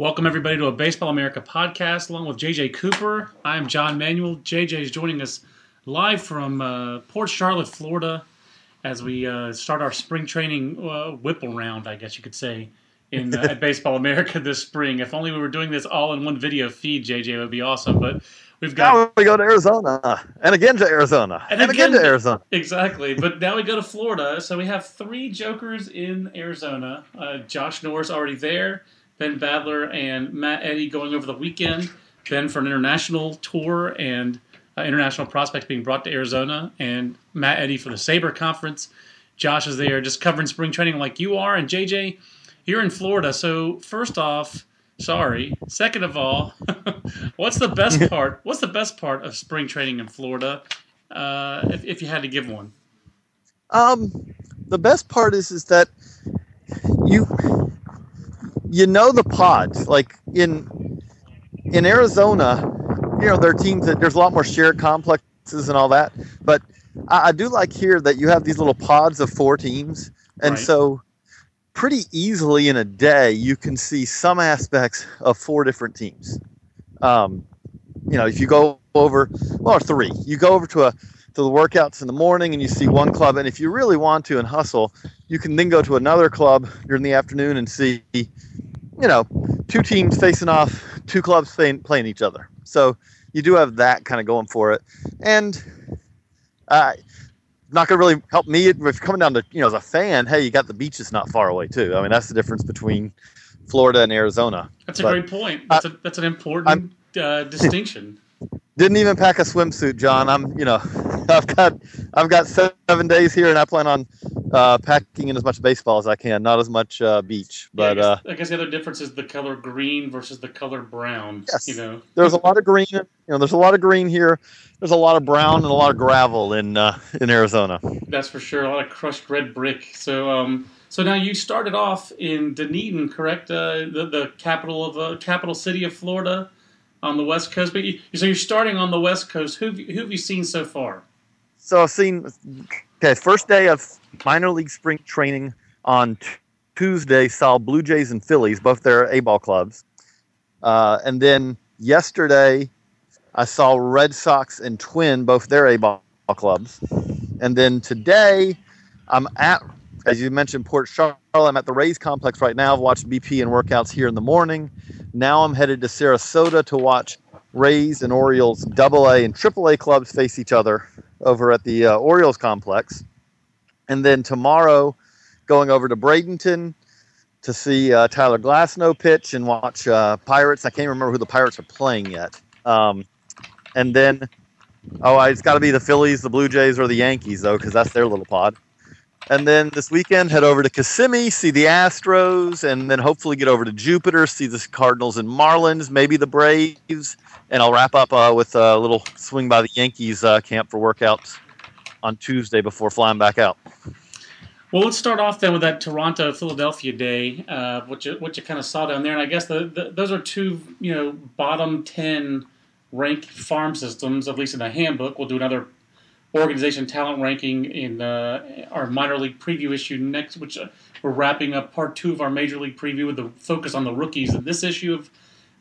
Welcome, everybody, to a Baseball America podcast along with JJ Cooper. I'm John Manuel. JJ is joining us live from uh, Port Charlotte, Florida, as we uh, start our spring training uh, whipple round, I guess you could say, in uh, at Baseball America this spring. If only we were doing this all in one video feed, JJ, it would be awesome. But we've got. Now we go to Arizona, and again to Arizona, and, and again, again, to Arizona. Exactly. But now we go to Florida. So we have three Jokers in Arizona. Uh, Josh Norris already there. Ben Badler and Matt Eddy going over the weekend. Ben for an international tour and uh, international prospects being brought to Arizona, and Matt Eddy for the SABR conference. Josh is there just covering spring training like you are, and JJ, you're in Florida. So first off, sorry. Second of all, what's the best part? What's the best part of spring training in Florida? Uh, if, if you had to give one. Um, the best part is is that you you know the pods like in in Arizona, you know there are teams that there's a lot more shared complexes and all that, but I, I do like here that you have these little pods of four teams, and right. so pretty easily in a day you can see some aspects of four different teams. Um, you know, if you go over well, three, you go over to a to the workouts in the morning and you see one club, and if you really want to and hustle, you can then go to another club during the afternoon and see you know, two teams facing off, two clubs playing, playing each other. So you do have that kind of going for it. And uh, not going to really help me if you're coming down to, you know, as a fan, hey, you got the beaches not far away, too. I mean, that's the difference between Florida and Arizona. That's a but, great point. That's, uh, a, that's an important uh, distinction. Didn't even pack a swimsuit, John. I'm, you know, I've got I've got seven days here, and I plan on uh, packing in as much baseball as I can, not as much uh, beach. But yeah, I, guess, uh, I, guess, the other difference is the color green versus the color brown. Yes, you know, there's a lot of green. You know, there's a lot of green here. There's a lot of brown and a lot of gravel in uh, in Arizona. That's for sure. A lot of crushed red brick. So, um, so now you started off in Dunedin, correct? Uh, the the capital of uh, capital city of Florida on the west coast. But you, so you're starting on the west coast. Who who have you seen so far? So I've seen. Okay, first day of minor league spring training on t- Tuesday saw Blue Jays and Phillies, both their A ball clubs. Uh, and then yesterday, I saw Red Sox and Twin, both their A ball clubs. And then today, I'm at, as you mentioned, Port Charlotte. I'm at the Rays complex right now. I've watched BP and workouts here in the morning. Now I'm headed to Sarasota to watch Rays and Orioles double A and triple A clubs face each other over at the uh, Orioles complex and then tomorrow going over to Bradenton to see uh, Tyler Glasnow pitch and watch uh, Pirates. I can't remember who the Pirates are playing yet. Um, and then, oh, it's got to be the Phillies, the Blue Jays, or the Yankees though, because that's their little pod. And then this weekend, head over to Kissimmee, see the Astros, and then hopefully get over to Jupiter, see the Cardinals and Marlins, maybe the Braves, and I'll wrap up uh, with a little swing by the Yankees uh, camp for workouts on Tuesday before flying back out. Well, let's start off then with that Toronto Philadelphia day, uh, which you, what you kind of saw down there, and I guess the, the, those are two you know bottom ten ranked farm systems, at least in the handbook. We'll do another organization talent ranking in uh, our minor league preview issue next, which uh, we're wrapping up part two of our major league preview with the focus on the rookies in this issue of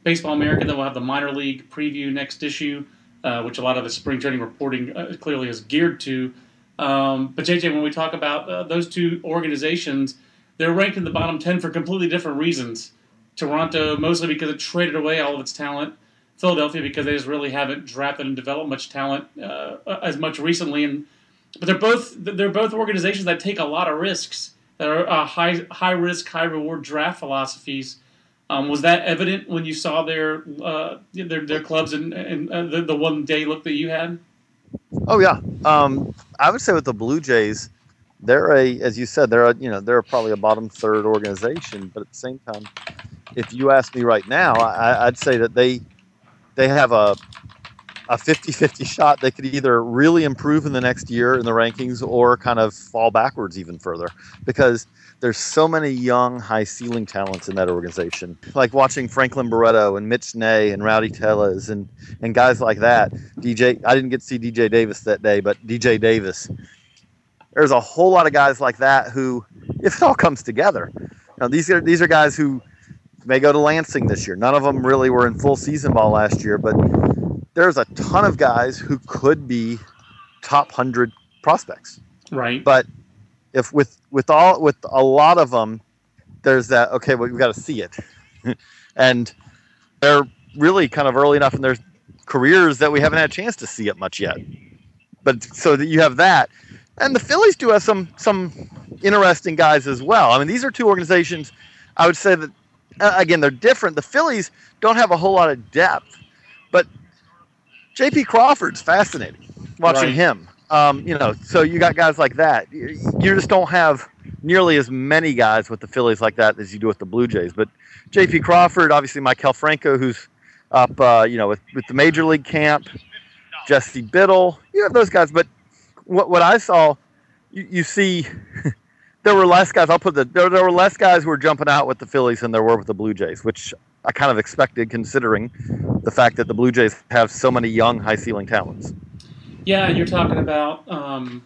Baseball America. Then we'll have the minor league preview next issue, uh, which a lot of the spring training reporting uh, clearly is geared to. Um, but JJ, when we talk about uh, those two organizations, they're ranked in the bottom ten for completely different reasons. Toronto mostly because it traded away all of its talent. Philadelphia because they just really haven't drafted and developed much talent uh, as much recently. And but they're both they're both organizations that take a lot of risks. That are uh, high high risk, high reward draft philosophies. Um, was that evident when you saw their uh, their, their clubs and, and uh, the, the one day look that you had? Oh yeah, um, I would say with the Blue Jays, they're a, as you said, they're a, you know, they're probably a bottom third organization. But at the same time, if you ask me right now, I, I'd say that they they have a a 50-50 shot they could either really improve in the next year in the rankings or kind of fall backwards even further because there's so many young high ceiling talents in that organization like watching franklin barreto and Mitch Nay and rowdy tellez and, and guys like that dj i didn't get to see dj davis that day but dj davis there's a whole lot of guys like that who if it all comes together you know, these are these are guys who may go to Lansing this year. None of them really were in full season ball last year, but there's a ton of guys who could be top hundred prospects. Right. But if with with all with a lot of them, there's that okay, well, we've got to see it, and they're really kind of early enough in their careers that we haven't had a chance to see it much yet. But so that you have that, and the Phillies do have some some interesting guys as well. I mean, these are two organizations. I would say that again they're different. The Phillies don't have a whole lot of depth, but J.P. Crawford's fascinating watching Right. him. Um, you know, so you got guys like that. You just don't have nearly as many guys with the Phillies like that as you do with the Blue Jays. But J.P. Crawford, obviously, Maikel Franco, who's up, uh, you know, with, with the major league camp, Jesse Biddle. You have those guys, but what what I saw, you, you see, there were less guys. I'll put the there, there were less guys who were jumping out with the Phillies than there were with the Blue Jays, which I kind of expected considering the fact that the Blue Jays have so many young, high ceiling talents. Yeah, and you're talking about, um,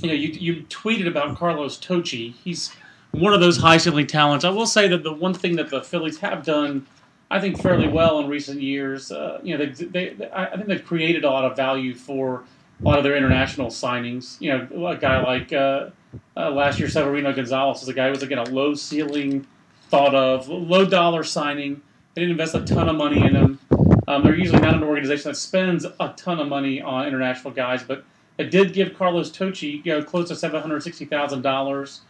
you know, you, you tweeted about Carlos Tocci. He's one of those high ceiling talents. I will say that the one thing that the Phillies have done, I think, fairly well in recent years, uh, you know, they, they, they, I think they've created a lot of value for a lot of their international signings. You know, a guy like uh, uh, last year, Severino Gonzalez is a guy who was, again, a low ceiling, thought of, low dollar signing. They didn't invest a ton of money in him. Um, they're usually not an organization that spends a ton of money on international guys, but it did give Carlos Tocci you know, close to seven hundred sixty thousand dollars.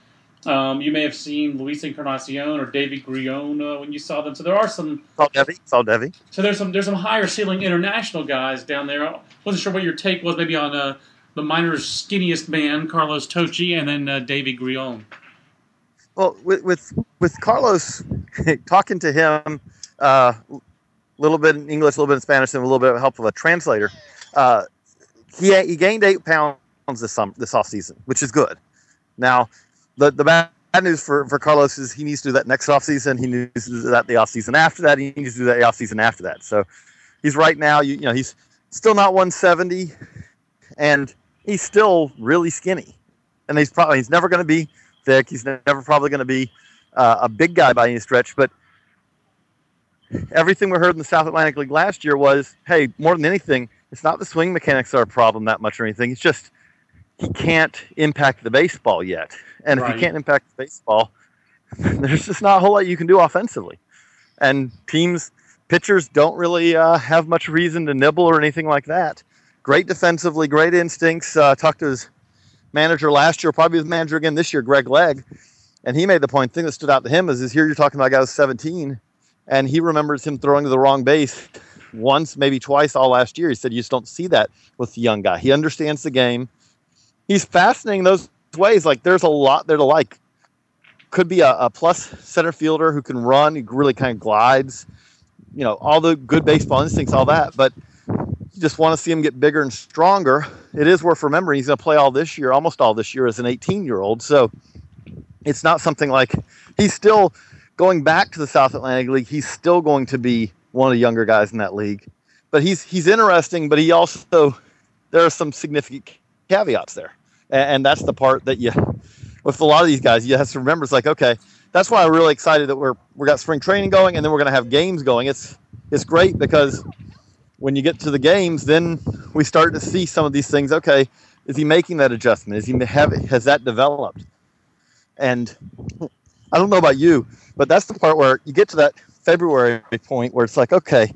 Um, you may have seen Luis Encarnacion or Deivi Grullon uh, when you saw them. So there are some. Saul Devi, Saul Devi. So there's some. There's some higher ceiling international guys down there. I wasn't sure what your take was, maybe on uh, the minors' skinniest man, Carlos Tocci, and then uh, Deivi Grullon. Well, with with, with Carlos, talking to him uh, little bit in English, a little bit in Spanish, and a little bit of help of a translator, uh, he he gained eight pounds this summer, this off season, which is good. Now, the the bad news for, for Carlos is he needs to do that next off season. He needs to do that the off season after that. He needs to do that off season after that. So he's right now, you, you know, he's still not 170, and he's still really skinny, and he's probably he's never going to be thick. He's never probably going to be uh, a big guy by any stretch, but everything we heard in the South Atlantic League last year was, hey, more than anything, it's not the swing mechanics are a problem that much or anything. It's just he can't impact the baseball yet. And if Right. you can't impact the baseball, there's just not a whole lot you can do offensively. And teams, pitchers don't really uh, have much reason to nibble or anything like that. Great defensively, great instincts. Uh, talked to his manager last year, probably his manager again this year, Greg Legg, and he made the point. Thing that stood out to him is, is here you're talking about a guy who's 17, and he remembers him throwing to the wrong base once, maybe twice all last year. He said you just don't see that with the young guy. He understands the game. He's fascinating those ways. Like there's a lot there to like. Could be a, a plus center fielder who can run. He really kind of glides. You know all the good baseball instincts, all that, but you just want to see him get bigger and stronger. It is worth remembering he's going to play all this year, almost all this year, as an 18 year old. So it's not something like he's still going back to the South Atlantic League. He's still going to be one of the younger guys in that league. But he's he's interesting. But he also there are some significant caveats there, and, and that's the part that you with a lot of these guys you have to remember. It's like okay, that's why I'm really excited that we're we got spring training going, and then we're going to have games going. It's it's great because when you get to the games, then we start to see some of these things. Okay, is he making that adjustment? Is he have has that developed? And I don't know about you, but that's the part where you get to that February point where it's like, okay,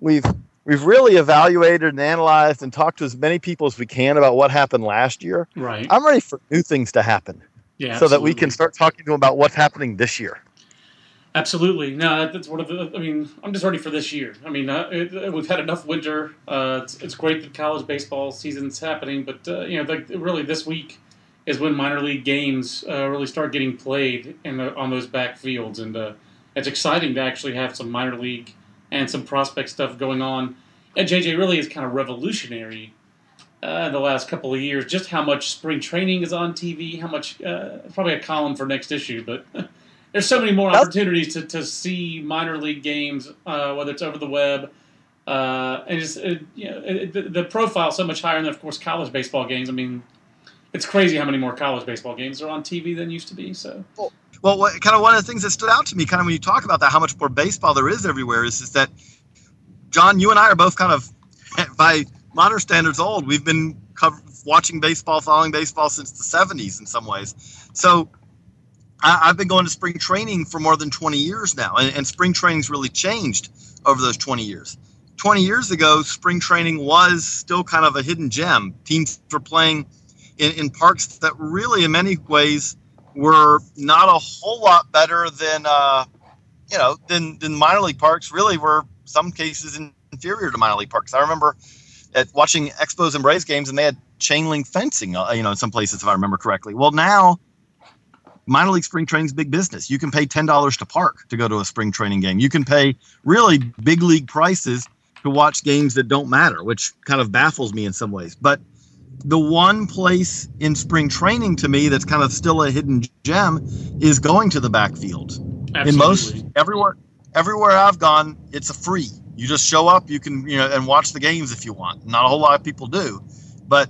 we've we've really evaluated and analyzed and talked to as many people as we can about what happened last year. Right. I'm ready for new things to happen Yeah. so that we can start talking to them about what's happening this year. Absolutely. No, that's one of the. I mean, I'm just ready for this year. I mean, uh, it, it- we've had enough winter. Uh, it's, it's great that college baseball season's happening, but uh, you know, like really this week is when minor league games uh, really start getting played in the, on those back fields, and uh, it's exciting to actually have some minor league and some prospect stuff going on. And JJ really is kind of revolutionary. Uh, in the last couple of years, just how much spring training is on TV, how much, uh, probably a column for next issue, but there's so many more opportunities to, to see minor league games, uh, whether it's over the web, uh, and just it, you know, it, the, the profile so much higher than, of course, college baseball games. I mean, it's crazy how many more college baseball games are on TV than used to be. So Well, what, kind of one of the things that stood out to me, kind of when you talk about that, how much more baseball there is everywhere, is, is that John, you and I are both kind of by modern standards old. We've been cover, watching baseball, following baseball since the '70s in some ways. So I, have been going to spring training for more than 20 years now, and, and spring training's really changed over those 20 years. 20 years ago, spring training was still kind of a hidden gem. Teams were playing in, in parks that really, in many ways, were not a whole lot better than uh, you know than than minor league parks. Really, were some cases inferior to minor league parks. I remember at watching Expos and Braves games, and they had chain link fencing. Uh, you know, in some places, if I remember correctly. Well, now minor league spring training is big business. You can pay ten dollars to park to go to a spring training game. You can pay really big league prices to watch games that don't matter, which kind of baffles me in some ways. But the one place in spring training to me that's kind of still a hidden gem is going to the backfield. Absolutely. In most everywhere everywhere I've gone, it's a free. You just show up, you can you know and watch the games if you want. Not a whole lot of people do, but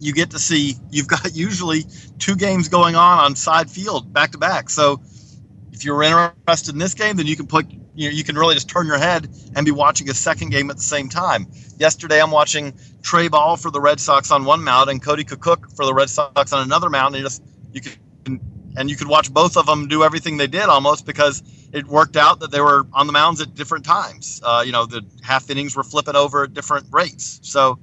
you get to see you've got usually two games going on on side field back to back. So if you're interested in this game, then you can put you know you can really just turn your head and be watching a second game at the same time. Yesterday, I'm watching Trey Ball for the Red Sox on one mound and Cody Kukuk for the Red Sox on another mound. And you just you can and you could watch both of them do everything they did almost because it worked out that they were on the mounds at different times. Uh, you know, the half innings were flipping over at different rates. So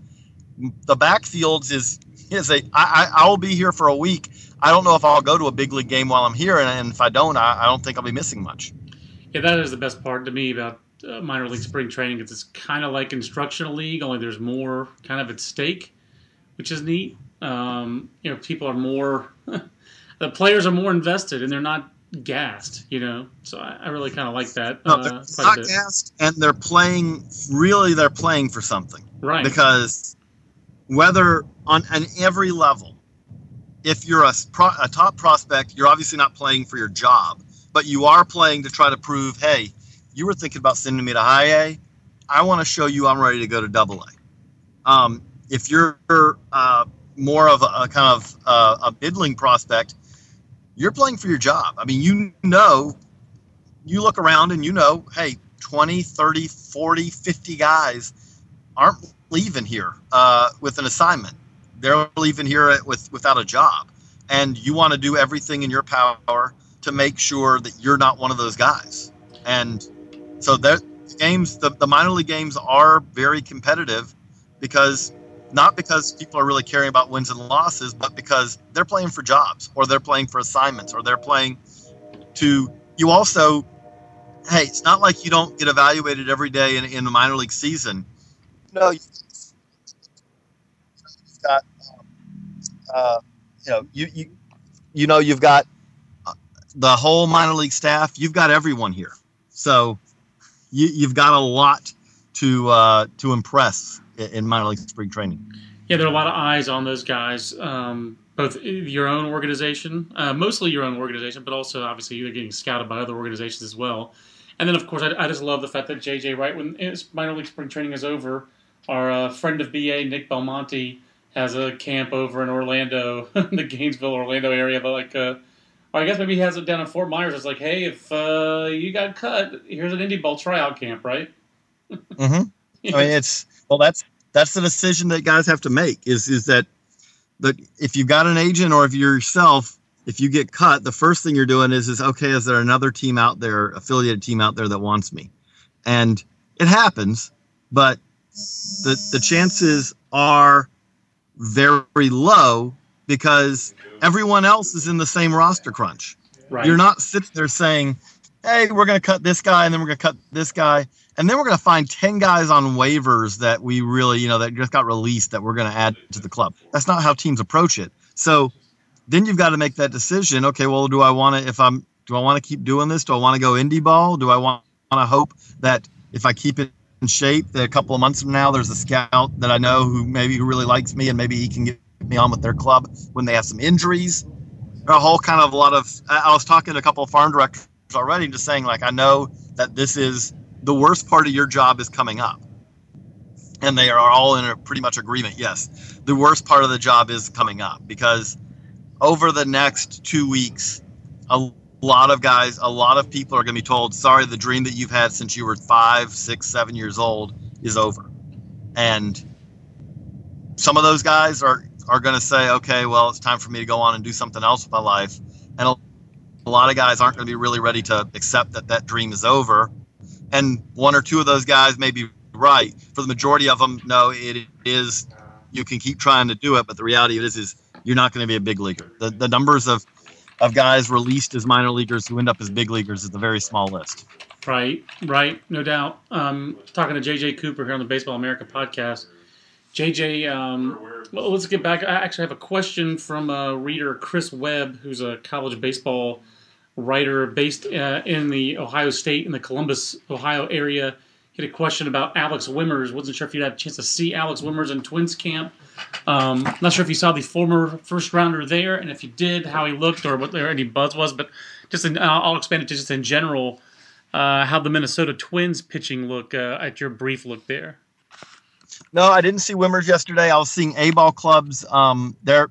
the backfields is is a I, I will be here for a week. I don't know if I'll go to a big league game while I'm here, and, and if I don't, I, I don't think I'll be missing much. Yeah, that is the best part to me about uh, minor league spring training. It's, it's kind of like instructional league, only there's more kind of at stake, which is neat. Um, you know, people are more, the players are more invested, and they're not gassed. You know, so I, I really kind of like that. No, they're uh, not gassed, and they're playing. Really, they're playing for something, right? Because whether on, on every level, if you're a, pro, a top prospect, you're obviously not playing for your job but you are playing to try to prove, hey, you were thinking about sending me to high A. I want to show you I'm ready to go to double A. Um, if you're uh, more of a, a kind of uh, a middling prospect, you're playing for your job. I mean, you know, you look around and you know, hey, 20, 30, 40, 50 guys aren't leaving here uh, with an assignment. They're leaving here with without a job, and you want to do everything in your power to make sure that you're not one of those guys. And so the games, the, the minor league games are very competitive because not because people are really caring about wins and losses, but because they're playing for jobs or they're playing for assignments or they're playing to. You also, hey, it's not like you don't get evaluated every day in, in the minor league season. No, you've got, uh, you know, you, you, you know, you've got the whole minor league staff. You've got everyone here, so you, have got a lot to uh, to impress in minor league spring training. Yeah, there are a lot of eyes on those guys. Um, both your own organization, uh, mostly your own organization, but also obviously you're getting scouted by other organizations as well. And then, of course, I, I just love the fact that JJ, right when minor league spring training is over, our uh, friend of BA, Nick Belmonte, has a camp over in Orlando, the Gainesville, Orlando area, but like uh, or I guess maybe he has it down in Fort Myers. It's like, hey, if uh, you got cut, here's an indie ball tryout camp, right? mm-hmm. I mean, it's well, that's that's the decision that guys have to make. Is is that that if you've got an agent or if you're yourself, if you get cut, the first thing you're doing is is okay, is there another team out there, affiliated team out there that wants me? And it happens, but the the chances are very low because everyone else is in the same roster crunch. Right. You're not sitting there saying, "Hey, we're going to cut this guy, and then we're going to cut this guy, and then we're going to find ten guys on waivers that we really, you know, that just got released that we're going to add to the club." That's not how teams approach it. So then you've got to make that decision. Okay, well, do I want to? If I'm, do I want to keep doing this? Do I want to go indie ball? Do I want to hope that if I keep it in shape, that a couple of months from now, there's a scout that I know who maybe who really likes me, and maybe he can get me on with their club when they have some injuries. A whole kind of a lot of. I was talking to a couple of farm directors already, just saying like I know that this is the worst part of your job is coming up, and they are all in a pretty much agreement. Yes, the worst part of the job is coming up because over the next two weeks, a lot of guys, a lot of people are going to be told, sorry, the dream that you've had since you were five, six, seven years old is over. And some of those guys are, are going to say, okay, well, it's time for me to go on and do something else with my life. And a, a lot of guys aren't going to be really ready to accept that that dream is over. And one or two of those guys may be right. For the majority of them, no, it is. You can keep trying to do it, but the reality is, is you're not going to be a big leaguer. The, the numbers of of guys released as minor leaguers who end up as big leaguers is a very small list. Right, right, no doubt. Um, talking to JJ Cooper here on the Baseball America podcast. JJ, um, well, let's get back. I actually have a question from a reader, Chris Webb, who's a college baseball writer based uh, in the Ohio State in the Columbus, Ohio area. He had a question about Alex Wimmers. Wasn't sure if you'd had a chance to see Alex Wimmers in Twins camp. Um, not sure if you saw the former first rounder there, and if you did, how he looked or what there any buzz was. But just in, I'll expand it to just in general, uh, how the Minnesota Twins pitching look uh, at your brief look there. No, I didn't see Wimmers yesterday. I was seeing A ball clubs. Um, they're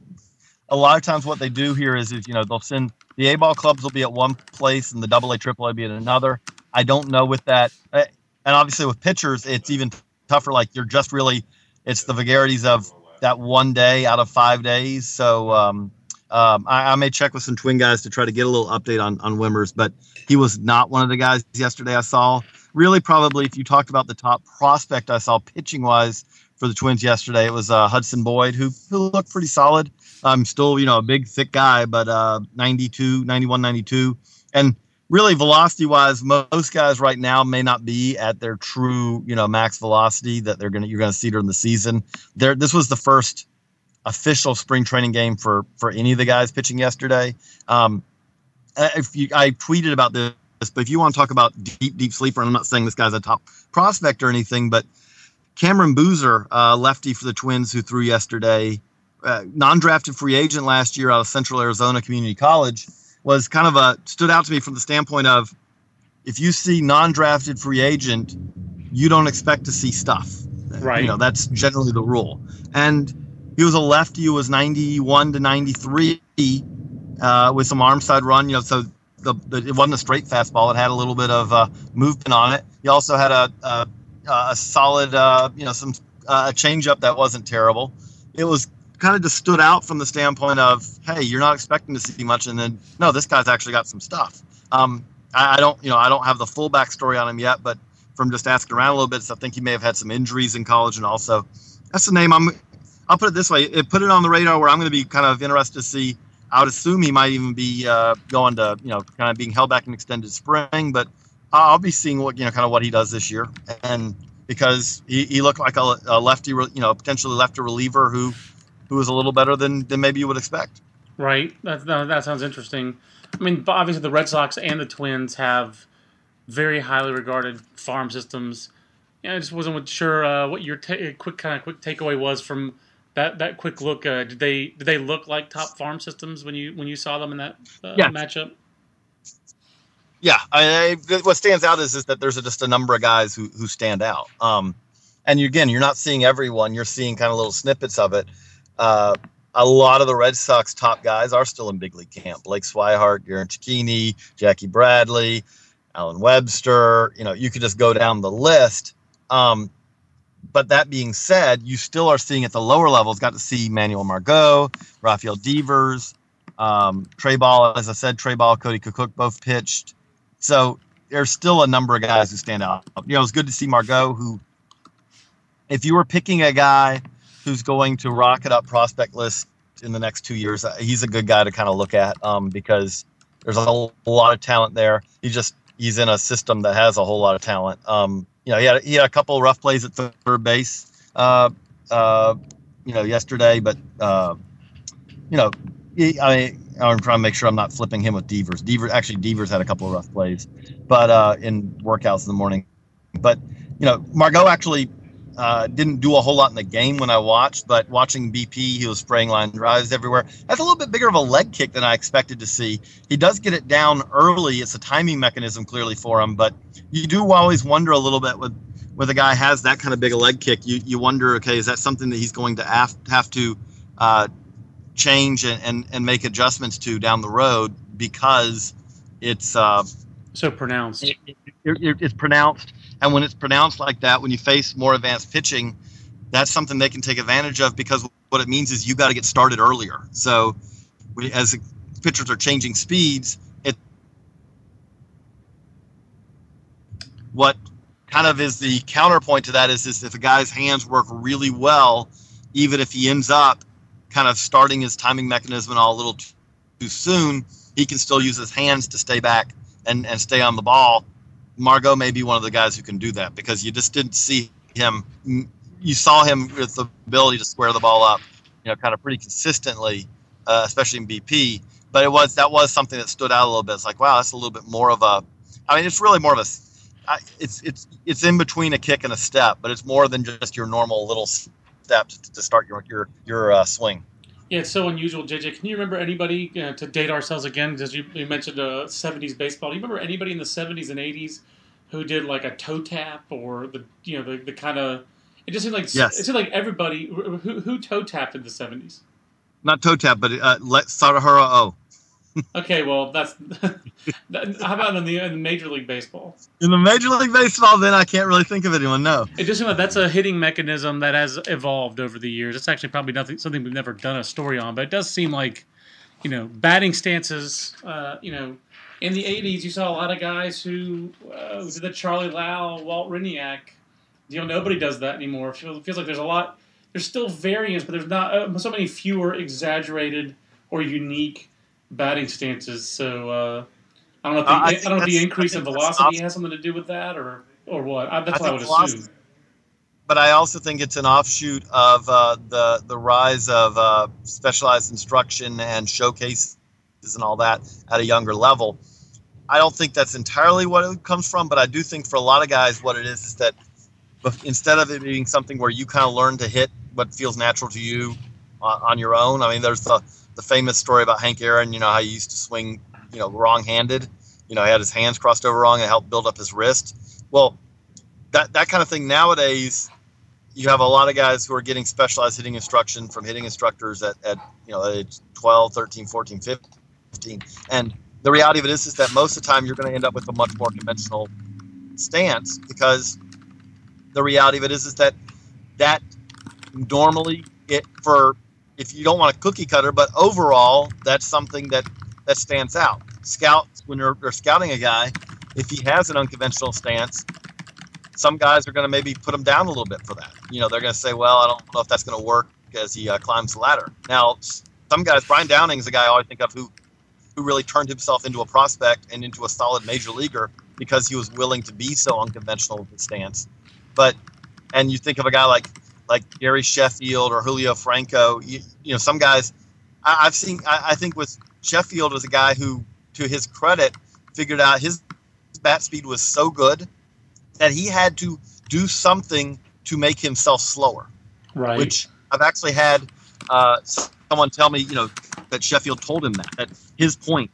a lot of times what they do here is, is you know they'll send the A ball clubs will be at one place and the Double A, Triple A be at another. I don't know with that, uh, and obviously with pitchers, it's even tougher. Like you're just really, it's the vagaries of that one day out of five days. So um, um, I, I, may check with some twin guys to try to get a little update on on Wimmers, but he was not one of the guys yesterday I saw. Really, probably if you talked about the top prospect I saw pitching wise for the Twins yesterday, it was uh, Hudson Boyd, who who looked pretty solid. I'm still, you know, a big, thick guy, but uh, 92, 91, 92. And really velocity wise, most guys right now may not be at their true, you know, max velocity that they're gonna you're gonna see during the season. There, this was the first official spring training game for for any of the guys pitching yesterday. Um, if you, I tweeted about this, but if you want to talk about deep, deep sleeper, and I'm not saying this guy's a top prospect or anything, but Cameron Booser, uh, lefty for the Twins, who threw yesterday, uh, non-drafted free agent last year out of Central Arizona Community College was kind of a stood out to me from the standpoint of if you see non-drafted free agent, you don't expect to see stuff. Right. You know, that's generally the rule. And he was a lefty who was 91 to 93 uh, with some arm side run. You know, so the, the, it wasn't a straight fastball. It had a little bit of uh, movement on it. He also had a a, a solid, uh, you know, some uh, a changeup that wasn't terrible. It was kind of just stood out from the standpoint of, hey, you're not expecting to see much, and then no, this guy's actually got some stuff. Um, I, I, don't, you know, I don't have the full backstory on him yet, but from just asking around a little bit, so I think he may have had some injuries in college, and also that's the name I'm. I'll put it this way: it put it on the radar where I'm going to be kind of interested to see. I would assume he might even be uh, going to, you know, kind of being held back in extended spring, but I'll be seeing what you know, kind of what he does this year, and because he, he looked like a, a lefty, you know, potentially lefty reliever who who was a little better than than maybe you would expect. Right. That that sounds interesting. I mean, obviously the Red Sox and the Twins have very highly regarded farm systems. Yeah, I just wasn't sure uh, what your ta- quick kind of quick takeaway was from that that quick look. Uh, did they did they look like top farm systems when you when you saw them in that uh, yeah. matchup? Yeah, I, I, what stands out is is that there's a, just a number of guys who who stand out. Um, and you, again, you're not seeing everyone. You're seeing kind of little snippets of it. Uh, a lot of the Red Sox top guys are still in big league camp. Blake Swihart, Garin Cecchini, Jackie Bradley, Allen Webster. You know, you could just go down the list. Um, but that being said, you still are seeing at the lower levels. Got to see Manuel Margot, Rafael Devers, um, Trey Ball. As I said, Trey Ball, Cody Kukuk both pitched. So there's still a number of guys who stand out. You know, it's good to see Margot, who, if you were picking a guy who's going to rocket up prospect list in the next two years. Uh, he's a good guy to kind of look at um, because there's a, a lot of talent there. He just he's in a system that has a whole lot of talent. Um, you know, he had he had a couple rough plays at third base, uh, uh, you know, yesterday, but uh, you know, he, I I'm trying to make sure I'm not flipping him with Devers. Devers actually Devers had a couple of rough plays, but uh, in workouts in the morning. But you know, Margot actually uh, didn't do a whole lot in the game when I watched, but watching BP, he was spraying line drives everywhere. That's a little bit bigger of a leg kick than I expected to see. He does get it down early. It's a timing mechanism clearly for him, but you do always wonder a little bit with with a guy has that kind of big a leg kick. You you wonder, okay, is that something that he's going to have, have to uh, change and, and and make adjustments to down the road because it's uh, so pronounced. It, it, it, it's pronounced, and when it's pronounced like that, when you face more advanced pitching, that's something they can take advantage of because what it means is you got to get started earlier. So, we, as pitchers are changing speeds, it what kind of is the counterpoint to that is, is if a guy's hands work really well, even if he ends up kind of starting his timing mechanism all a little too, soon, he can still use his hands to stay back and, and stay on the ball. Margot may be one of the guys who can do that because you just didn't see him. You saw him with the ability to square the ball up, you know, kind of pretty consistently, uh, especially in BP. But it was that was something that stood out a little bit. It's like, wow, that's a little bit more of a. I mean, it's really more of a it's it's it's in between a kick and a step, but it's more than just your normal little steps to start your your your uh, swing. Yeah, it's so unusual, JJ. Can you remember anybody uh, to date ourselves again? Because you, you mentioned uh, '70s baseball. Do you remember anybody in the '70s and '80s who did like a toe tap or the you know the, the kind of it just seemed like yes. it seemed like everybody who who toe tapped in the '70s. Not toe tap, but uh, let Sarahara O okay, well, that's how about in the, in Major League Baseball? In the Major League Baseball, then I can't really think of anyone. No, it just like that's a hitting mechanism that has evolved over the years. It's actually probably nothing something we've never done a story on, but it does seem like you know batting stances. Uh, you know, in the '80s, you saw a lot of guys who uh, did the Charlie Lau, Walt Hriniak. You know, nobody does that anymore. It feels, it feels like there's a lot. There's still variance, but there's not uh, so many fewer exaggerated or unique batting stances. So uh, I don't know if the, uh, I, I, don't know if the increase in velocity has something to do with that, or or what. I, that's I what I would assume. But I also think it's an offshoot of uh, the the rise of uh, specialized instruction and showcases and all that at a younger level. I don't think that's entirely what it comes from, but I do think for a lot of guys, what it is is that instead of it being something where you kind of learn to hit what feels natural to you on, on your own. I mean, there's the the famous story about Hank Aaron, you know, how he used to swing, you know, wrong-handed. You know, he had his hands crossed over wrong and helped build up his wrist. Well, that that kind of thing nowadays, you have a lot of guys who are getting specialized hitting instruction from hitting instructors at, at you know, age 12, 13, 14, 15. And the reality of it is, is that most of the time you're going to end up with a much more conventional stance because the reality of it is, is that that normally it for if you don't want a cookie cutter, but overall, that's something that that stands out. Scouts, when they're, they're scouting a guy, if he has an unconventional stance, some guys are going to maybe put him down a little bit for that. You know, they're going to say, well, I don't know if that's going to work as he uh, climbs the ladder. Now, some guys, Brian Downing is a guy I always think of who, who really turned himself into a prospect and into a solid major leaguer because he was willing to be so unconventional with his stance. But, and you think of a guy like like Gary Sheffield or Julio Franco. You, you know, some guys I, have seen. I, I, think with Sheffield was a guy who, to his credit, figured out his bat speed was so good that he had to do something to make himself slower. Right. Which I've actually had uh, someone tell me, you know, that Sheffield told him that that his point,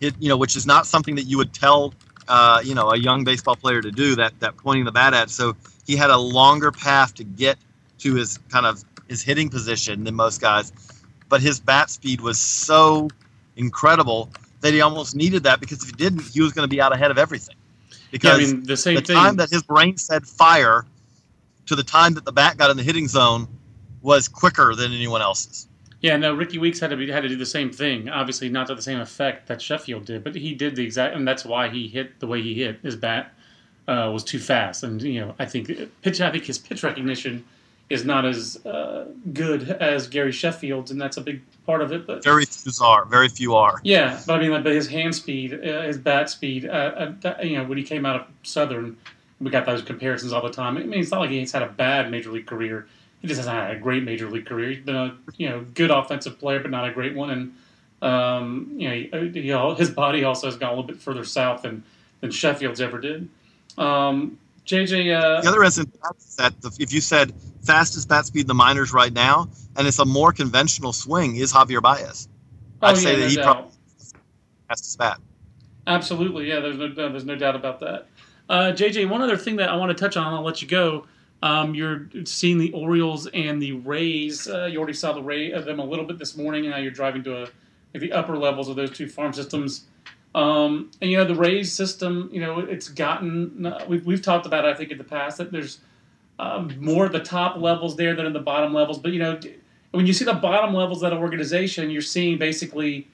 it, you know, which is not something that you would tell, uh, you know, a young baseball player to do. That that pointing the bat at. So he had a longer path to get to his kind of his hitting position than most guys, but his bat speed was so incredible that he almost needed that because if he didn't, he was going to be out ahead of everything. Because yeah, I mean, the, same the thing. time that his brain said fire to the time that the bat got in the hitting zone was quicker than anyone else's. Yeah, no, Rickie Weeks had to be, had to do the same thing. Obviously, not to the same effect that Sheffield did, but he did the exact, and that's why he hit the way he hit. His bat uh, was too fast, and you know, I think pitch. I think his pitch recognition is not as uh, good as Gary Sheffield's, and that's a big part of it. But very few are. Very few are. Yeah, but I mean, like, but his hand speed, uh, his bat speed, uh, uh you know, when he came out of Southern, we got those comparisons all the time. I mean, it's not like he's had a bad major league career. He just hasn't had a great major league career. He's been a you know good offensive player, but not a great one. And um, you know, he, he, his body also has gone a little bit further south than than Sheffield's ever did. Um, JJ. Uh, the other instance is that if you said fastest bat speed in the minors right now, and it's a more conventional swing, is Javier Baez. Oh, I'd yeah, say that no he doubt. probably fastest bat. Absolutely, yeah. There's no there's no doubt about that. Uh, JJ, one other thing that I want to touch on, I'll let you go. Um, you're seeing the Orioles and the Rays. Uh, you already saw the Ray of them a little bit this morning, and now you're driving to a, like the upper levels of those two farm systems. Um, and you know the Rays system, you know it's gotten we've we've talked about it I think in the past that there's um, more at the top levels there than in the bottom levels. But you know when you see the bottom levels of that organization, you're seeing basically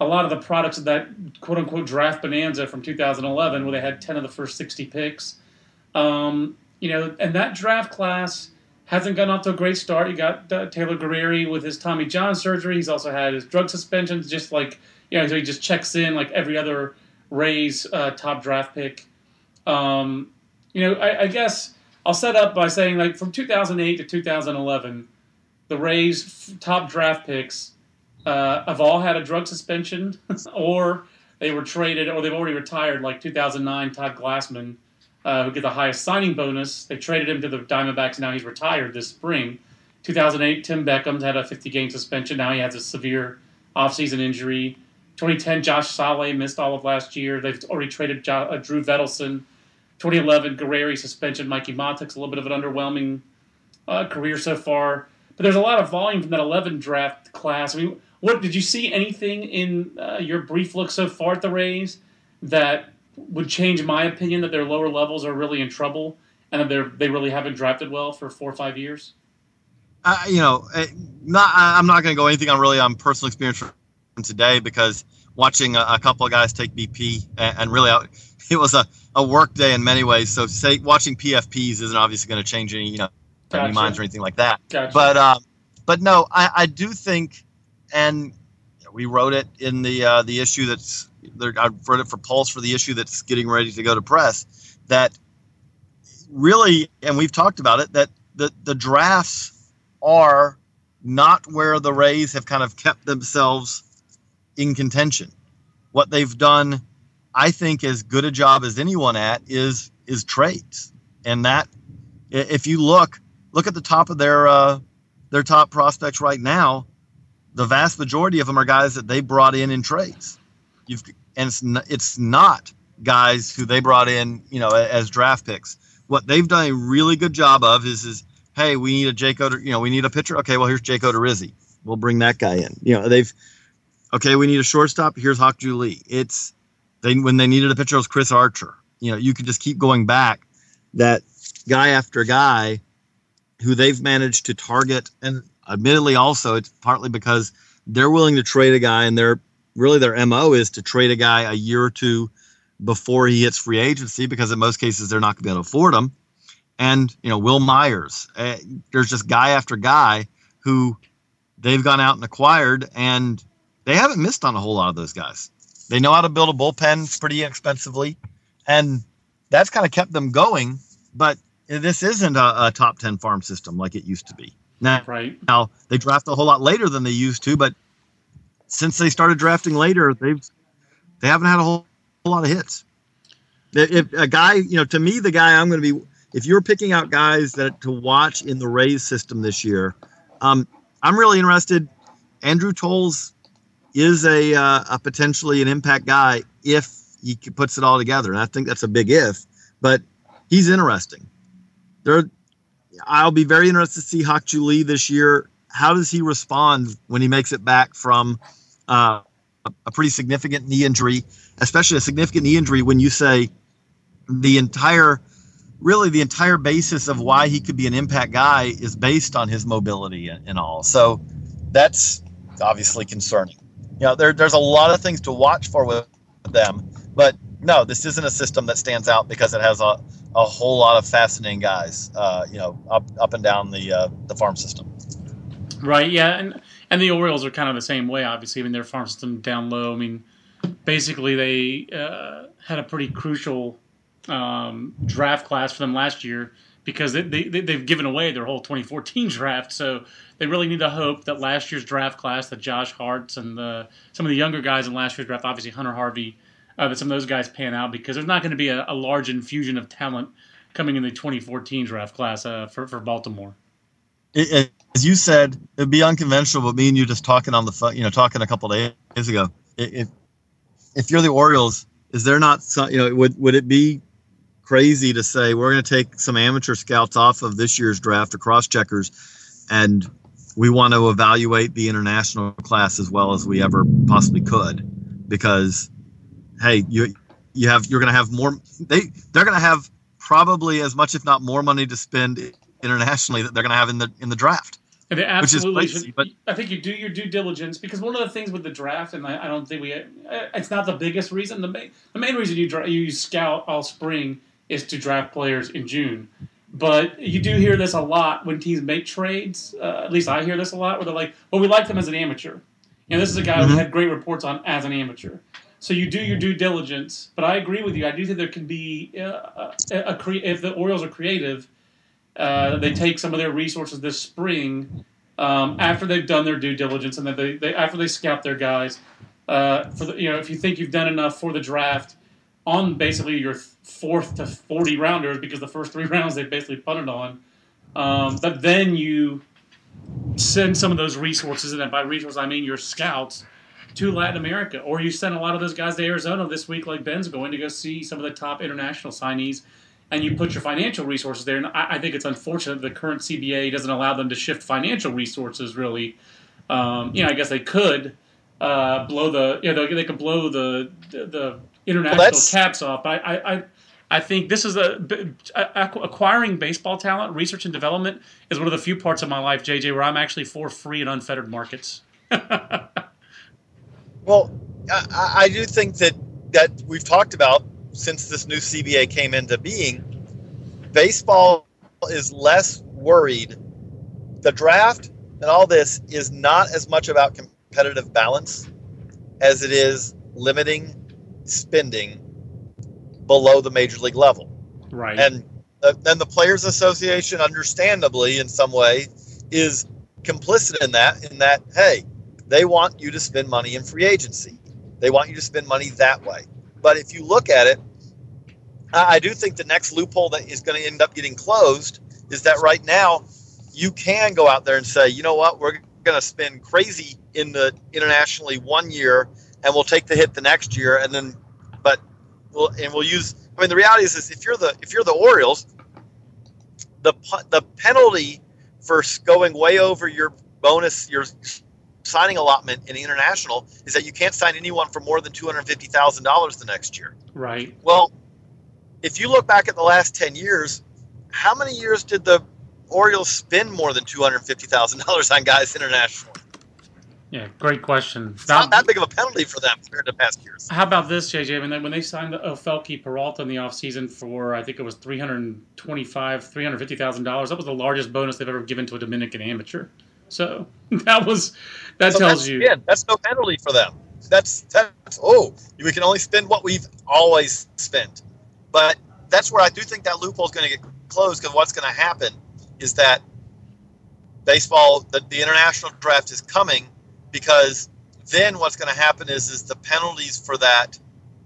a lot of the products of that quote unquote draft bonanza from 2011, where they had 10 of the first 60 picks. Um, you know, and that draft class hasn't gotten off to a great start. You got uh, Taylor Guerrieri with his Tommy John surgery. He's also had his drug suspensions, just like, know, so he just checks in like every other Rays uh, top draft pick. Um, you know, I, I guess I'll set up by saying, like, from 2008 to 2011, the Rays' top draft picks uh, have all had a drug suspension, or they were traded, or they've already retired, like 2009 Todd Glaesmann, uh, who get the highest signing bonus. They traded him to the Diamondbacks. Now he's retired this spring. 2008 Tim Beckham's had a 50 game suspension. Now he has a severe offseason injury. 2010 Josh Sale missed all of last year. They've already traded jo- uh, Drew Vettleson. 2011 Guerrieri suspension. Mikie Mahtook, a little bit of an underwhelming uh, career so far. But there's a lot of volume from that 11 draft class. I mean, what did you see anything in uh, your brief look so far at the Rays that would change my opinion that their lower levels are really in trouble and that they're they really haven't drafted well for four or five years? Uh, you know, eh, not I'm not going to go anything on really on personal experience today because watching a, a couple of guys take BP and, and really it was a, a work day in many ways. So say watching PFPs isn't obviously going to change any you know gotcha. any minds or anything like that. Gotcha. But um, but no, I, I do think and we wrote it in the uh, the issue that's I wrote it for Pulse for the issue that's getting ready to go to press. That really, and we've talked about it, that the the drafts are not where the Rays have kind of kept themselves in contention. What they've done, I think, as good a job as anyone at is is trades, and that if you look look at the top of their uh, their top prospects right now the vast majority of them are guys that they brought in in trades. You've and it's not, it's not guys who they brought in, you know, as draft picks. What they've done a really good job of is is hey, we need a Jake Oder, you know, we need a pitcher. Okay, well here's Jake Odorizzi. We'll bring that guy in. You know, they've okay, we need a shortstop. Here's Hak-Ju It's they when they needed a pitcher it was Chris Archer. You know, you could just keep going back that guy after guy who they've managed to target and admittedly, also it's partly because they're willing to trade a guy, and they're really their mo is to trade a guy a year or two before he hits free agency because in most cases they're not going to be able to afford him. And you know, Wil Myers, uh, there's just guy after guy who they've gone out and acquired, and they haven't missed on a whole lot of those guys. They know how to build a bullpen pretty expensively, and that's kind of kept them going. But this isn't a, a top 10 farm system like it used to be. Now, right. now they draft a whole lot later than they used to, but since they started drafting later, they've they haven't had a whole, whole lot of hits. If a guy, you know, to me, the guy I'm going to be, if you're picking out guys that to watch in the Rays system this year, um, I'm really interested. Andrew Toles is a uh, a potentially an impact guy if he puts it all together, and I think that's a big if. But he's interesting. There, I'll be very interested to see Hak-Ju Lee this year. How does he respond when he makes it back from uh, a pretty significant knee injury, especially a significant knee injury when you say the entire, really the entire basis of why he could be an impact guy is based on his mobility and, and all. So that's obviously concerning. You know, there, there's a lot of things to watch for with them, but no, this isn't a system that stands out because it has a, a whole lot of fascinating guys, uh, you know, up up and down the uh, the farm system. Right. Yeah, and and the Orioles are kind of the same way. Obviously, I mean, their farm system down low. I mean, basically they uh, had a pretty crucial um, draft class for them last year because they, they, they've given away their whole 2014 draft. So they really need to hope that last year's draft class, the Josh Harts and the, some of the younger guys in last year's draft, obviously Hunter Harvey, uh, that some of those guys pan out because there's not going to be a, a, large infusion of talent coming in the 2014 draft class uh, for, for Baltimore. It, as you said, it'd be unconventional, but me and you just talking on the phone, you know, talking a couple days ago. If if you're the Orioles, is there not some, you know, would would it be crazy to say we're going to take some amateur scouts off of this year's draft or cross checkers, and we want to evaluate the international class as well as we ever possibly could, because hey, you you have you're going to have more. They they're going to have probably as much, if not more, money to spend internationally that they're going to have in the in the draft. And they absolutely crazy. But, I think you do your due diligence because one of the things with the draft, and I, I don't think we, uh, it's not the biggest reason. The main, the main reason you, dra- you scout all spring is to draft players in June. But you do hear this a lot when teams make trades. Uh, at least I hear this a lot, where they're like, "Well, we like them as an amateur." And this is a guy mm-hmm. who had great reports on as an amateur. So you do your due diligence. But I agree with you. I do think there can be uh, a, a cre- if the Orioles are creative, uh, they take some of their resources this spring um, after they've done their due diligence and that they, they after they scout their guys. Uh, for the, you know, if you think you've done enough for the draft on basically your fourth to forty rounders, because the first three rounds they basically punted on, um, but then you send some of those resources, and by resources I mean your scouts, to Latin America, or you send a lot of those guys to Arizona this week, like Ben's going to go see some of the top international signees, and you put your financial resources there. And I, I think it's unfortunate the current CBA doesn't allow them to shift financial resources. Really, um, you know, I guess they could uh, blow the, you know, they, they could blow the, the international well, caps off. I, I, I I think this is a, acquiring baseball talent, research and development is one of the few parts of my life, JJ, where I'm actually for free and unfettered markets. well, I, I, do think that that we've talked about since this new CBA came into being. Baseball is less worried. The draft and all this is not as much about competitive balance as it is limiting spending below the major league level. Right. And uh, then the Players Association, understandably, in some way, is complicit in that. In that, hey, they want you to spend money in free agency. They want you to spend money that way. But if you look at it, I do think the next loophole that is going to end up getting closed is that right now you can go out there and say, you know what, we're going to spend crazy in the internationally one year, and we'll take the hit the next year, and then but we'll, and we'll use. I mean, the reality is, is if you're the if you're the Orioles, the the penalty for going way over your bonus, your signing allotment in the international is that you can't sign anyone for more than two hundred fifty thousand dollars the next year. Right. Well, if you look back at the last ten years, how many years did the Orioles spend more than two hundred fifty thousand dollars on guys internationally? Yeah, great question. It's not that big of a penalty for them compared to past years. How about this, JJ? When they, when they signed the Felke Peralta in the offseason for, I think it was $325,000, $350,000, that was the largest bonus they've ever given to a Dominican amateur. So that was, that so tells you. Yeah, that's no penalty for them. That's, that's, oh, we can only spend what we've always spent. But that's where I do think that loophole is going to get closed because what's going to happen is that baseball, the, the international draft is coming because then what's going to happen is is the penalties for that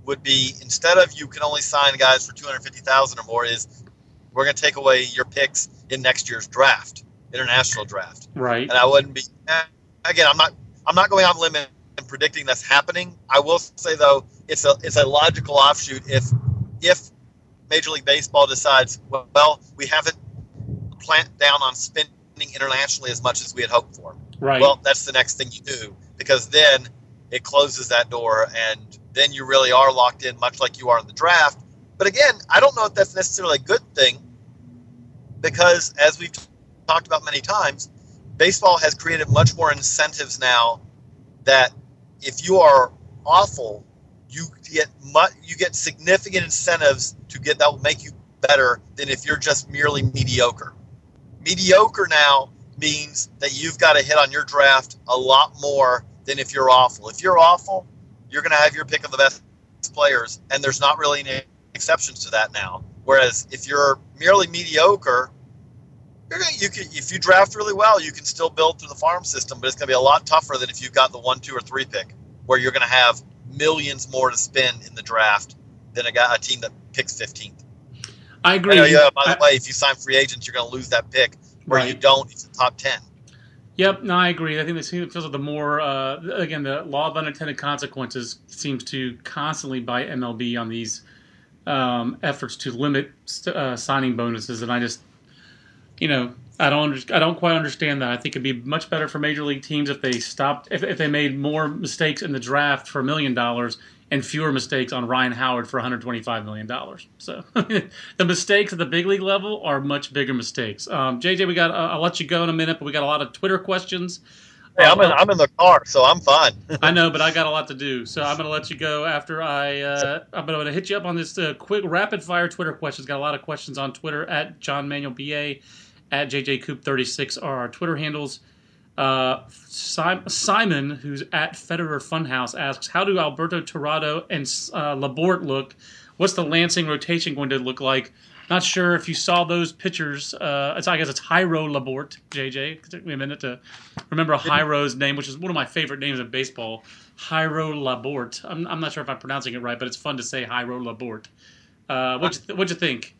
would be instead of you can only sign guys for 250,000 or more is we're going to take away your picks in next year's draft, international draft. Right. And I wouldn't be again, I'm not I'm not going on limit and predicting that's happening. I will say though, it's a it's a logical offshoot if if Major League Baseball decides, well, we haven't clamped down on spending internationally as much as we had hoped for. Right. Well, that's the next thing you do because then it closes that door and then you really are locked in, much like you are in the draft. But again, I don't know if that's necessarily a good thing because, as we've talked about many times, baseball has created much more incentives now that if you are awful, you get much, you get significant incentives to get that will make you better than if you're just merely mediocre. Mediocre now means that you've got to hit on your draft a lot more than if you're awful. If you're awful, you're going to have your pick of the best players, and there's not really any exceptions to that now. Whereas if you're merely mediocre, you're gonna, you can if you draft really well, you can still build through the farm system, but it's going to be a lot tougher than if you've got the one, two, or three pick, where you're going to have millions more to spend in the draft than a guy a team that picks 15th. I agree. I know, yeah, by the I, way, if you sign free agents, you're going to lose that pick where right. you don't, it's the top 10. Yep, no, I agree. I think this feels like the more uh, again the law of unintended consequences seems to constantly bite MLB on these um, efforts to limit uh, signing bonuses, and I just you know I don't I don't quite understand that. I think it'd be much better for major league teams if they stopped if, if they made more mistakes in the draft for a million dollars and fewer mistakes on Ryan Howard for 125 million dollars. So the mistakes at the big league level are much bigger mistakes. Um, JJ, we got. Uh, I'll let you go in a minute, but we got a lot of Twitter questions. Hey, I'm in, I'm in the car, so I'm fine. I know, but I got a lot to do, so I'm going to let you go after I. Uh, I'm going to hit you up on this uh, quick rapid fire Twitter questions. Got a lot of questions on Twitter at John Manuel BA, at JJ Coop 36 are our Twitter handles. Uh, Simon, who's at Federer Funhouse, asks, "How do Alberto Tirado and uh, Labourt look? What's the Lansing rotation going to look like?" Not sure if you saw those pictures. Uh, it's I guess it's Jairo Labourt. JJ, it took me a minute to remember Jairo's name, which is one of my favorite names in baseball. Jairo Labourt. I'm, I'm not sure if I'm pronouncing it right, but it's fun to say Jairo Labourt. Uh, what you, what'd you think?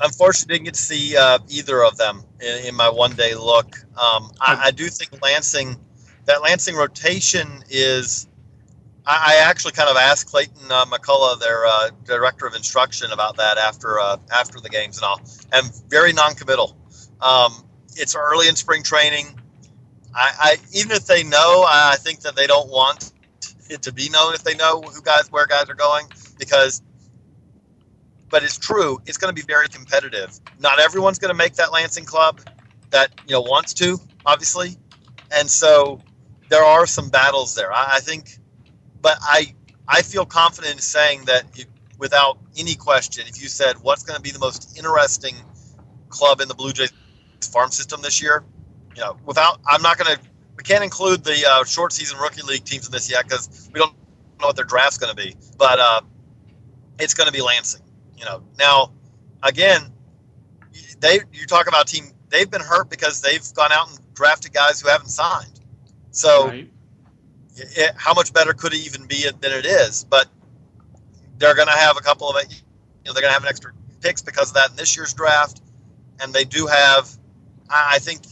Unfortunately, didn't get to see uh, either of them in, in my one day look. Um, I, I, do think Lansing, that Lansing rotation is. I, I actually kind of asked Clayton uh, McCullough, their uh, director of instruction, about that after uh, after the games and all, and very non-committal. Um, it's early in spring training. I, I even if they know, I think that they don't want it to be known if they know who guys where guys are going because but it's true. It's going to be very competitive. Not everyone's going to make that Lansing club that you know wants to, obviously, and so there are some battles there. I, I think, but I I feel confident in saying that if, without any question, if you said what's going to be the most interesting club in the Blue Jays farm system this year, you know, without I'm not going to. We can't include the uh, short season rookie league teams in this yet because we don't know what their draft's going to be. But uh, it's going to be Lansing. You know, now again, they you talk about team. They've been hurt because they've gone out and drafted guys who haven't signed. So, right. it, how much better could it even be than it is? But they're going to have a couple of, you know, they're going to have an extra picks because of that in this year's draft, and they do have, I think,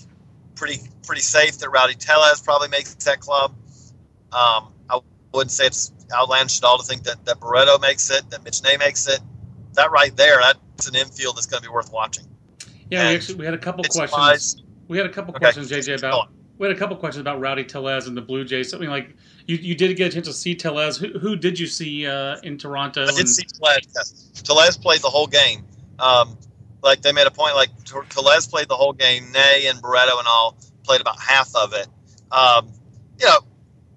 pretty pretty safe that Rowdy Tellez probably makes that club. Um, I wouldn't say it's outlandish at all to think that that Barreto makes it, that Mitch Nay makes it that right there, that's an infield that's going to be worth watching. Yeah, we actually we had a couple questions. We had a couple okay. questions, JJ, about we had a couple questions about Rowdy Tellez and the Blue Jays. Something like you, you did get a chance to see Tellez. Who, who did you see uh, in Toronto? I did and... see Tellez. Yes. Played the whole game. Um, like they made a point. Like Tellez played the whole game. Nay and Barreto and all played about half of it. Um, you know,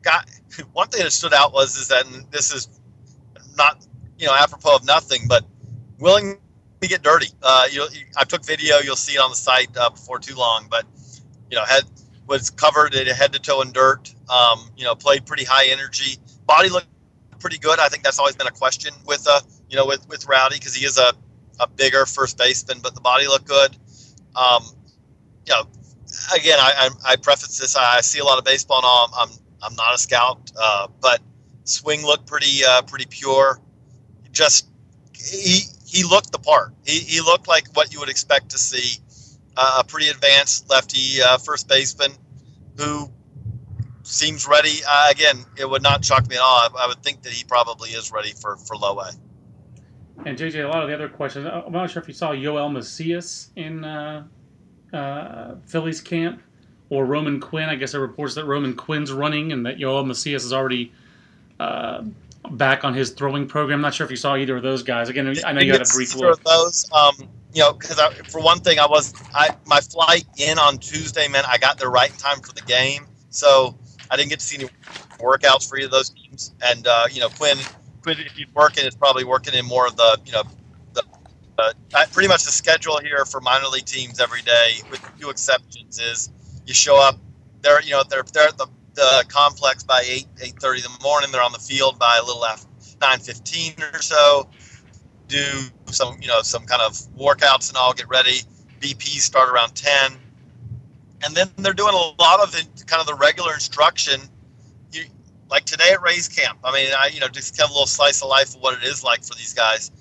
got one thing that stood out was is that this is not you know apropos of nothing, but willing to get dirty. Uh, you, I took video. You'll see it on the site uh, before too long. But you know, had was covered head to toe in dirt. Um, you know, played pretty high energy. Body looked pretty good. I think that's always been a question with uh, you know, with with Rowdy because he is a a bigger first baseman, but the body looked good. Um, you know, again, I, I, I preface this. I, see a lot of baseball, and all. I'm I'm, I'm not a scout, uh, but swing looked pretty uh, pretty pure. Just he he looked the part. He, he looked like what you would expect to see uh, a pretty advanced lefty uh, first baseman who seems ready. Uh, again, it would not shock me at all. I, I, would think that he probably is ready for, for low A. And JJ, a lot of the other questions. I'm not sure if you saw Yoel Mecias in uh, uh, Phillies camp or Roman Quinn. I guess there reports that Roman Quinn's running and that Yoel Mecias is already uh, back on his throwing program. Not sure if you saw either of those guys. Again, I know you had a brief look. Those, um, you know, because for one thing, I was I my flight in on Tuesday meant I got there right in time for the game, so I didn't get to see any workouts for either of those teams. And uh, you know, Quinn, Quinn, if he's working, it's probably working in more of the you know the uh, pretty much the schedule here for minor league teams every day, with a few exceptions, is you show up. They're you know they're they're at the the complex by 8 8.30 in the morning. They're on the field by a little after 9.15 or so. Do some you know some kind of workouts and all get ready. Bps start around 10 and then they're doing a lot of the, kind of the regular instruction. You, like today at Rays camp. I mean i you know just have a little slice of life of what it is like for these guys.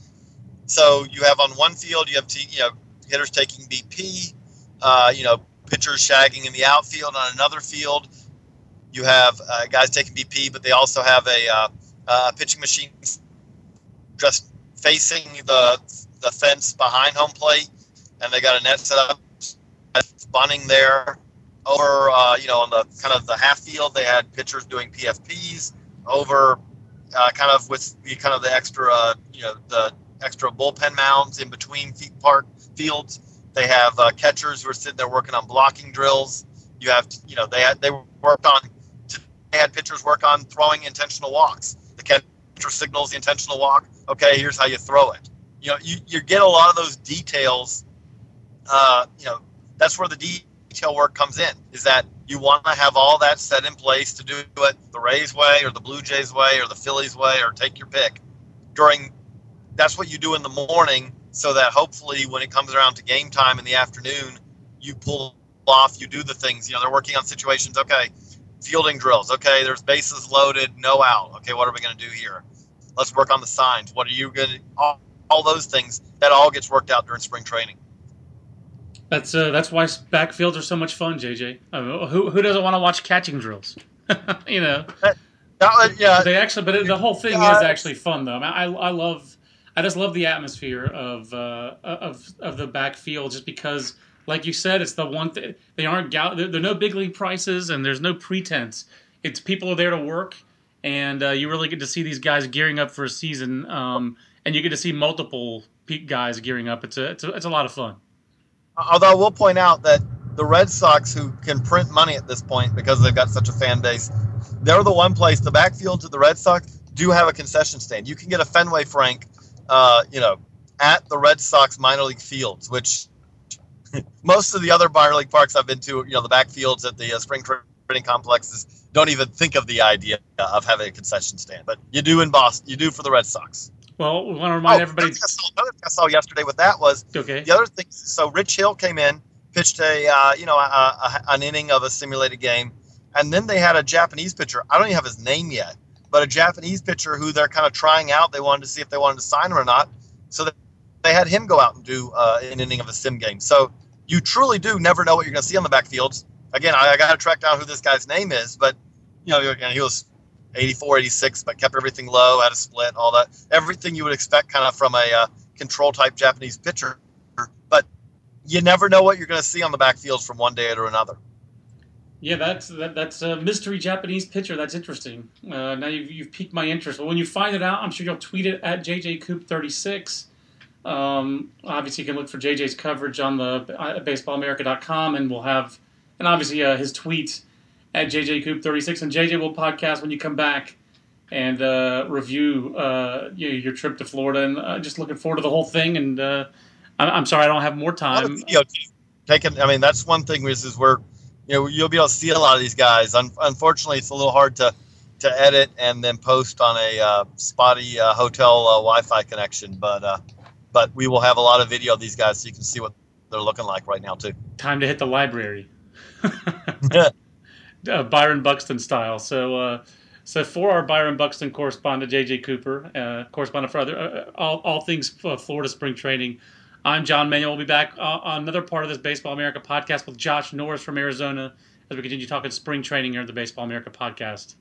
So you have on one field you have you know hitters taking bp uh, you know pitchers shagging in the outfield. On another field you have uh, guys taking BP, but they also have a uh, uh, pitching machine just facing the the fence behind home plate, and they got a net set up, bunting there. Over, uh, you know, on the kind of the half field, they had pitchers doing PFPs. Over uh, kind of with the kind of the extra, uh, you know, the extra bullpen mounds in between park fields. They have uh, catchers who are sitting there working on blocking drills. You have, you know, they had they worked on. Had pitchers work on throwing intentional walks. The catcher signals the intentional walk. Okay, here's how you throw it. You know, you, you get a lot of those details. Uh, you know, that's where the detail work comes in. Is that you want to have all that set in place to do it the Rays way or the Blue Jays way or the Phillies way or take your pick during that's what you do in the morning so that hopefully when it comes around to game time in the afternoon you pull off you do the things you know they're working on situations okay fielding drills okay there's bases loaded no out okay what are we going to do here let's work on the signs what are you going to all, all those things that all gets worked out during spring training that's uh, that's why backfields are so much fun, JJ. I mean, who who doesn't want to watch catching drills? you know. Uh, yeah. They actually, but the whole thing is actually fun though. I, mean, I, I love, I just love the atmosphere of uh, of of the backfield, just because, like you said, it's the one thing they aren't gal- there are no big league prices and there's no pretense. It's people are there to work, and uh, you really get to see these guys gearing up for a season, um, and you get to see multiple peak guys gearing up. It's a it's a, it's a lot of fun. Although I will point out that the Red Sox, who can print money at this point because they've got such a fan base, they're the one place. The backfield to the Red Sox do have a concession stand. You can get a Fenway Frank, uh, you know, at the Red Sox minor league fields, which most of the other minor league parks I've been to, you know, the backfields at the uh, spring training complexes don't even think of the idea of having a concession stand. But you do in Boston. You do for the Red Sox. Well, we want to remind oh, everybody. Another thing, another thing I saw yesterday with that was okay. the other thing. So Rich Hill came in, pitched a uh, you know a, a, an inning of a simulated game, and then they had a Japanese pitcher. I don't even have his name yet, but a Japanese pitcher who they're kind of trying out. They wanted to see if they wanted to sign him or not. So they had him go out and do uh, an inning of a sim game. So you truly do never know what you're going to see on the backfields. Again, I, I got to track down who this guy's name is, but you know, he was 84, 86, but kept everything low, had a split, all that. Everything you would expect kind of from a uh, control type Japanese pitcher. But you never know what you're going to see on the backfields from one day to another. Yeah, that's that, that's a mystery Japanese pitcher. That's interesting. Uh, now you've, you've piqued my interest. Well, when you find it out, I'm sure you'll tweet it at JJCoop36. Um, obviously, you can look for JJ's coverage on the uh, baseballamerica.com, and we'll have, and obviously uh, his tweets at JJ Coop 36, and JJ will podcast when you come back and uh, review uh, your trip to Florida. And uh, just looking forward to the whole thing. And uh, I'm, I'm, sorry I don't have more time. Video taking, I mean, that's one thing is, is where you know you'll be able to see a lot of these guys. Un- unfortunately, it's a little hard to to edit and then post on a uh, spotty uh, hotel Wi-Fi connection, but but we will have a lot of video of these guys so you can see what they're looking like right now too. Time to hit the library. uh, Byron Buxton style. So, uh, so for our Byron Buxton correspondent, JJ Cooper, uh, correspondent for other uh, all, all things uh, Florida spring training. I'm John Manuel. We'll be back uh, on another part of this Baseball America podcast with Josh Norris from Arizona as we continue talking spring training here at the Baseball America podcast.